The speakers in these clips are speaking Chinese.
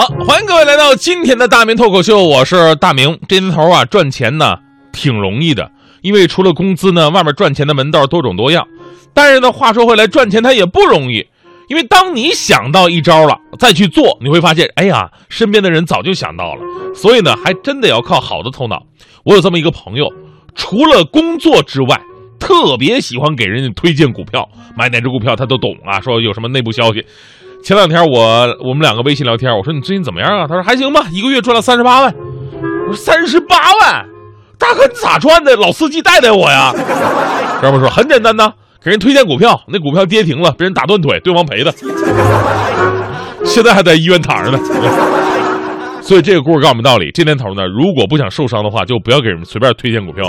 好，欢迎各位来到今天的大明脱口秀，我是大明。这年头啊，赚钱呢挺容易的，因为除了工资呢，外面赚钱的门道多种多样。但是呢，话说回来，赚钱它也不容易，因为当你想到一招了，再去做，你会发现，哎呀，身边的人早就想到了。所以呢，还真得要靠好的头脑。我有这么一个朋友，除了工作之外，特别喜欢给人家推荐股票，买哪只股票他都懂啊，说有什么内部消息。前两天我我们两个微信聊天，我说你最近怎么样啊？他说还行吧，一个月赚了三十八万。我说三十八万，大哥你咋赚的？老司机带带我呀。哥们说很简单呐，给人推荐股票，那股票跌停了，被人打断腿，对方赔的，现在还在医院躺着呢。所以这个故事告诉我们道理：这年头呢，如果不想受伤的话，就不要给人随便推荐股票。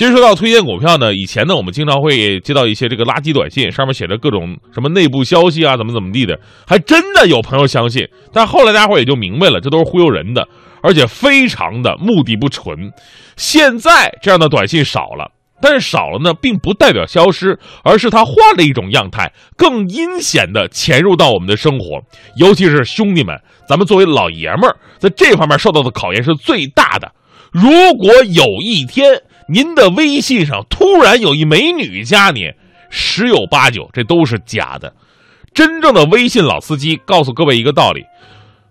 其实说到推荐股票呢，以前呢，我们经常会接到一些这个垃圾短信，上面写着各种什么内部消息啊，怎么怎么地的，还真的有朋友相信。但后来大家伙也就明白了，这都是忽悠人的，而且非常的目的不纯。现在这样的短信少了，但是少了呢，并不代表消失，而是它换了一种样态，更阴险的潜入到我们的生活。尤其是兄弟们，咱们作为老爷们儿，在这方面受到的考验是最大的。如果有一天，您的微信上突然有一美女加你，十有八九这都是假的。真正的微信老司机告诉各位一个道理：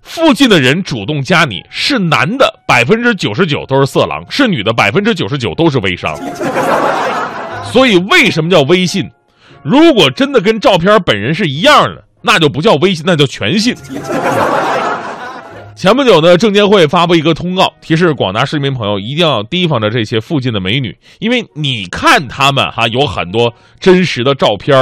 附近的人主动加你是男的，百分之九十九都是色狼；是女的，百分之九十九都是微商。所以为什么叫微信？如果真的跟照片本人是一样的，那就不叫微信，那叫全信。前不久呢，证监会发布一个通告，提示广大市民朋友一定要提防着这些附近的美女，因为你看他们哈有很多真实的照片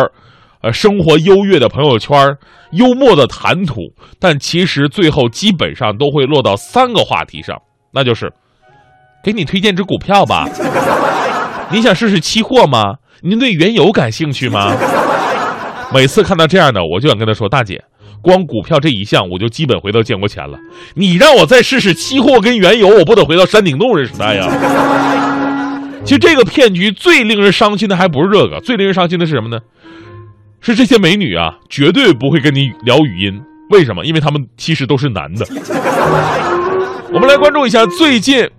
呃，生活优越的朋友圈幽默的谈吐，但其实最后基本上都会落到三个话题上，那就是给你推荐只股票吧，你想试试期货吗？您对原油感兴趣吗？每次看到这样的，我就想跟他说，大姐。光股票这一项，我就基本回到建国前了。你让我再试试期货跟原油，我不得回到山顶洞这时代呀？其实这个骗局最令人伤心的还不是这个，最令人伤心的是什么呢？是这些美女啊，绝对不会跟你聊语音。为什么？因为他们其实都是男的。我们来关注一下最近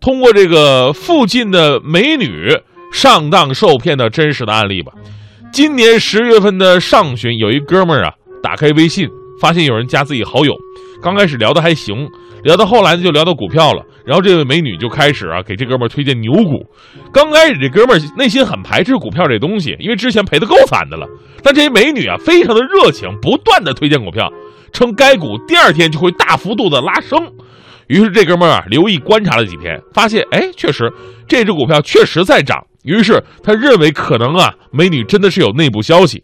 通过这个附近的美女上当受骗的真实的案例吧。今年十月份的上旬，有一哥们儿啊。打开微信，发现有人加自己好友，刚开始聊的还行，聊到后来呢就聊到股票了。然后这位美女就开始啊给这哥们儿推荐牛股。刚开始这哥们儿内心很排斥股票这东西，因为之前赔的够惨的了。但这些美女啊非常的热情，不断的推荐股票，称该股第二天就会大幅度的拉升。于是这哥们儿啊留意观察了几天，发现哎确实这只股票确实在涨。于是他认为可能啊美女真的是有内部消息。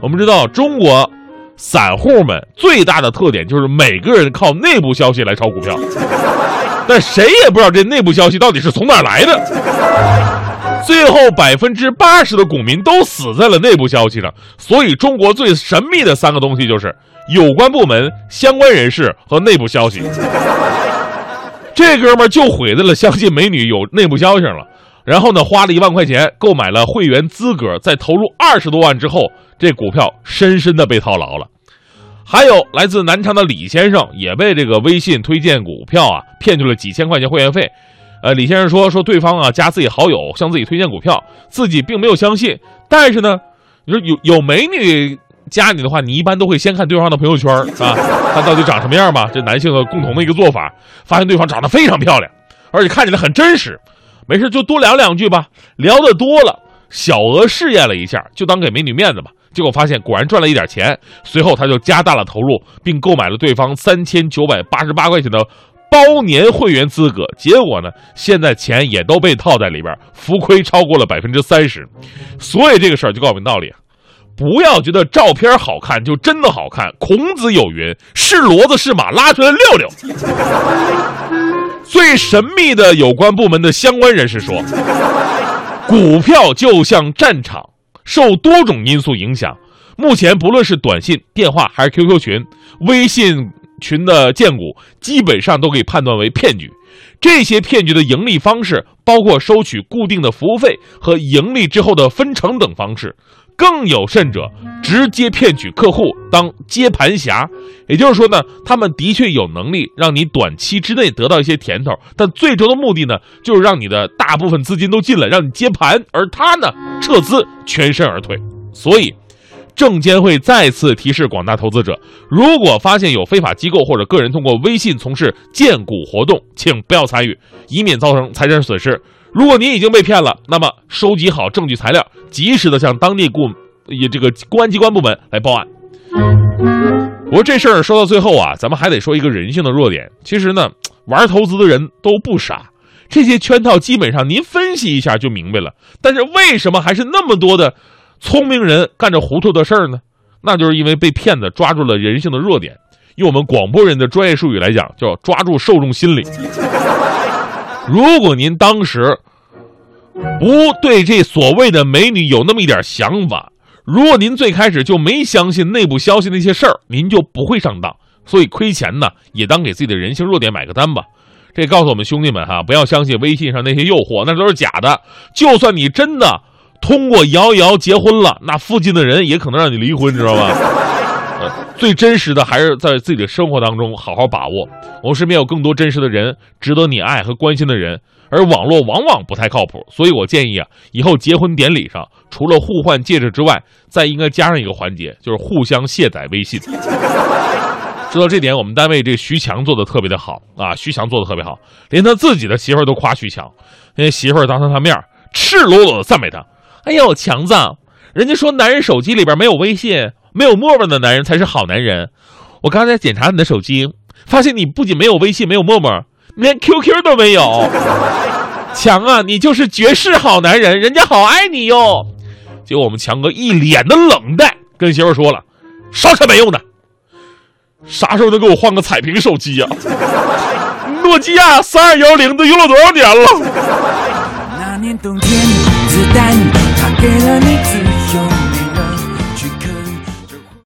我们知道中国。散户们最大的特点就是每个人靠内部消息来炒股票，但谁也不知道这内部消息到底是从哪来的。最后百分之八十的股民都死在了内部消息上。所以中国最神秘的三个东西就是有关部门、相关人士和内部消息。这哥们就毁在了相信美女有内部消息了。然后呢，花了一万块钱购买了会员资格，在投入二十多万之后，这股票深深的被套牢了。还有来自南昌的李先生也被这个微信推荐股票啊骗去了几千块钱会员费。呃，李先生说说对方啊加自己好友向自己推荐股票，自己并没有相信。但是呢，你说有有美女加你的话，你一般都会先看对方的朋友圈啊，看到底长什么样吧？这男性的共同的一个做法，发现对方长得非常漂亮，而且看起来很真实。没事，就多聊两句吧。聊的多了，小额试验了一下，就当给美女面子吧。结果发现果然赚了一点钱。随后他就加大了投入，并购买了对方三千九百八十八块钱的包年会员资格。结果呢，现在钱也都被套在里边，浮亏超过了百分之三十。所以这个事儿就告诉我们道理：不要觉得照片好看就真的好看。孔子有云：“是骡子是马，拉出来溜溜。”最神秘的有关部门的相关人士说：“ 股票就像战场，受多种因素影响。目前不论是短信、电话还是 QQ 群、微信群的荐股，基本上都可以判断为骗局。这些骗局的盈利方式包括收取固定的服务费和盈利之后的分成等方式。更有甚者，直接骗取客户当接盘侠。也就是说呢，他们的确有能力让你短期之内得到一些甜头，但最终的目的呢，就是让你的大部分资金都进来，让你接盘，而他呢，撤资全身而退。所以。证监会再次提示广大投资者：如果发现有非法机构或者个人通过微信从事荐股活动，请不要参与，以免造成财产损失。如果您已经被骗了，那么收集好证据材料，及时的向当地公也这个公安机关部门来报案。不过这事儿说到最后啊，咱们还得说一个人性的弱点。其实呢，玩投资的人都不傻，这些圈套基本上您分析一下就明白了。但是为什么还是那么多的？聪明人干着糊涂的事儿呢，那就是因为被骗子抓住了人性的弱点。用我们广播人的专业术语来讲，叫抓住受众心理。如果您当时不对这所谓的美女有那么一点想法，如果您最开始就没相信内部消息那些事儿，您就不会上当。所以亏钱呢，也当给自己的人性弱点买个单吧。这告诉我们兄弟们哈，不要相信微信上那些诱惑，那都是假的。就算你真的。通过摇一摇结婚了，那附近的人也可能让你离婚，知道吧？最真实的还是在自己的生活当中好好把握。我们身边有更多真实的人，值得你爱和关心的人，而网络往往不太靠谱。所以我建议啊，以后结婚典礼上除了互换戒指之外，再应该加上一个环节，就是互相卸载微信。知道这点，我们单位这徐强做的特别的好啊，徐强做的特别好，连他自己的媳妇儿都夸徐强，那媳妇儿当着他面赤裸裸的赞美他。哎呦，强子，人家说男人手机里边没有微信、没有陌陌的男人才是好男人。我刚才检查你的手机，发现你不仅没有微信、没有陌陌，连 QQ 都没有。强啊，你就是绝世好男人，人家好爱你哟。结果我们强哥一脸的冷淡，跟媳妇说了：“啥钱没用的，啥时候能给我换个彩屏手机呀？诺基亚三二幺零都用了多少年了？”那年冬天。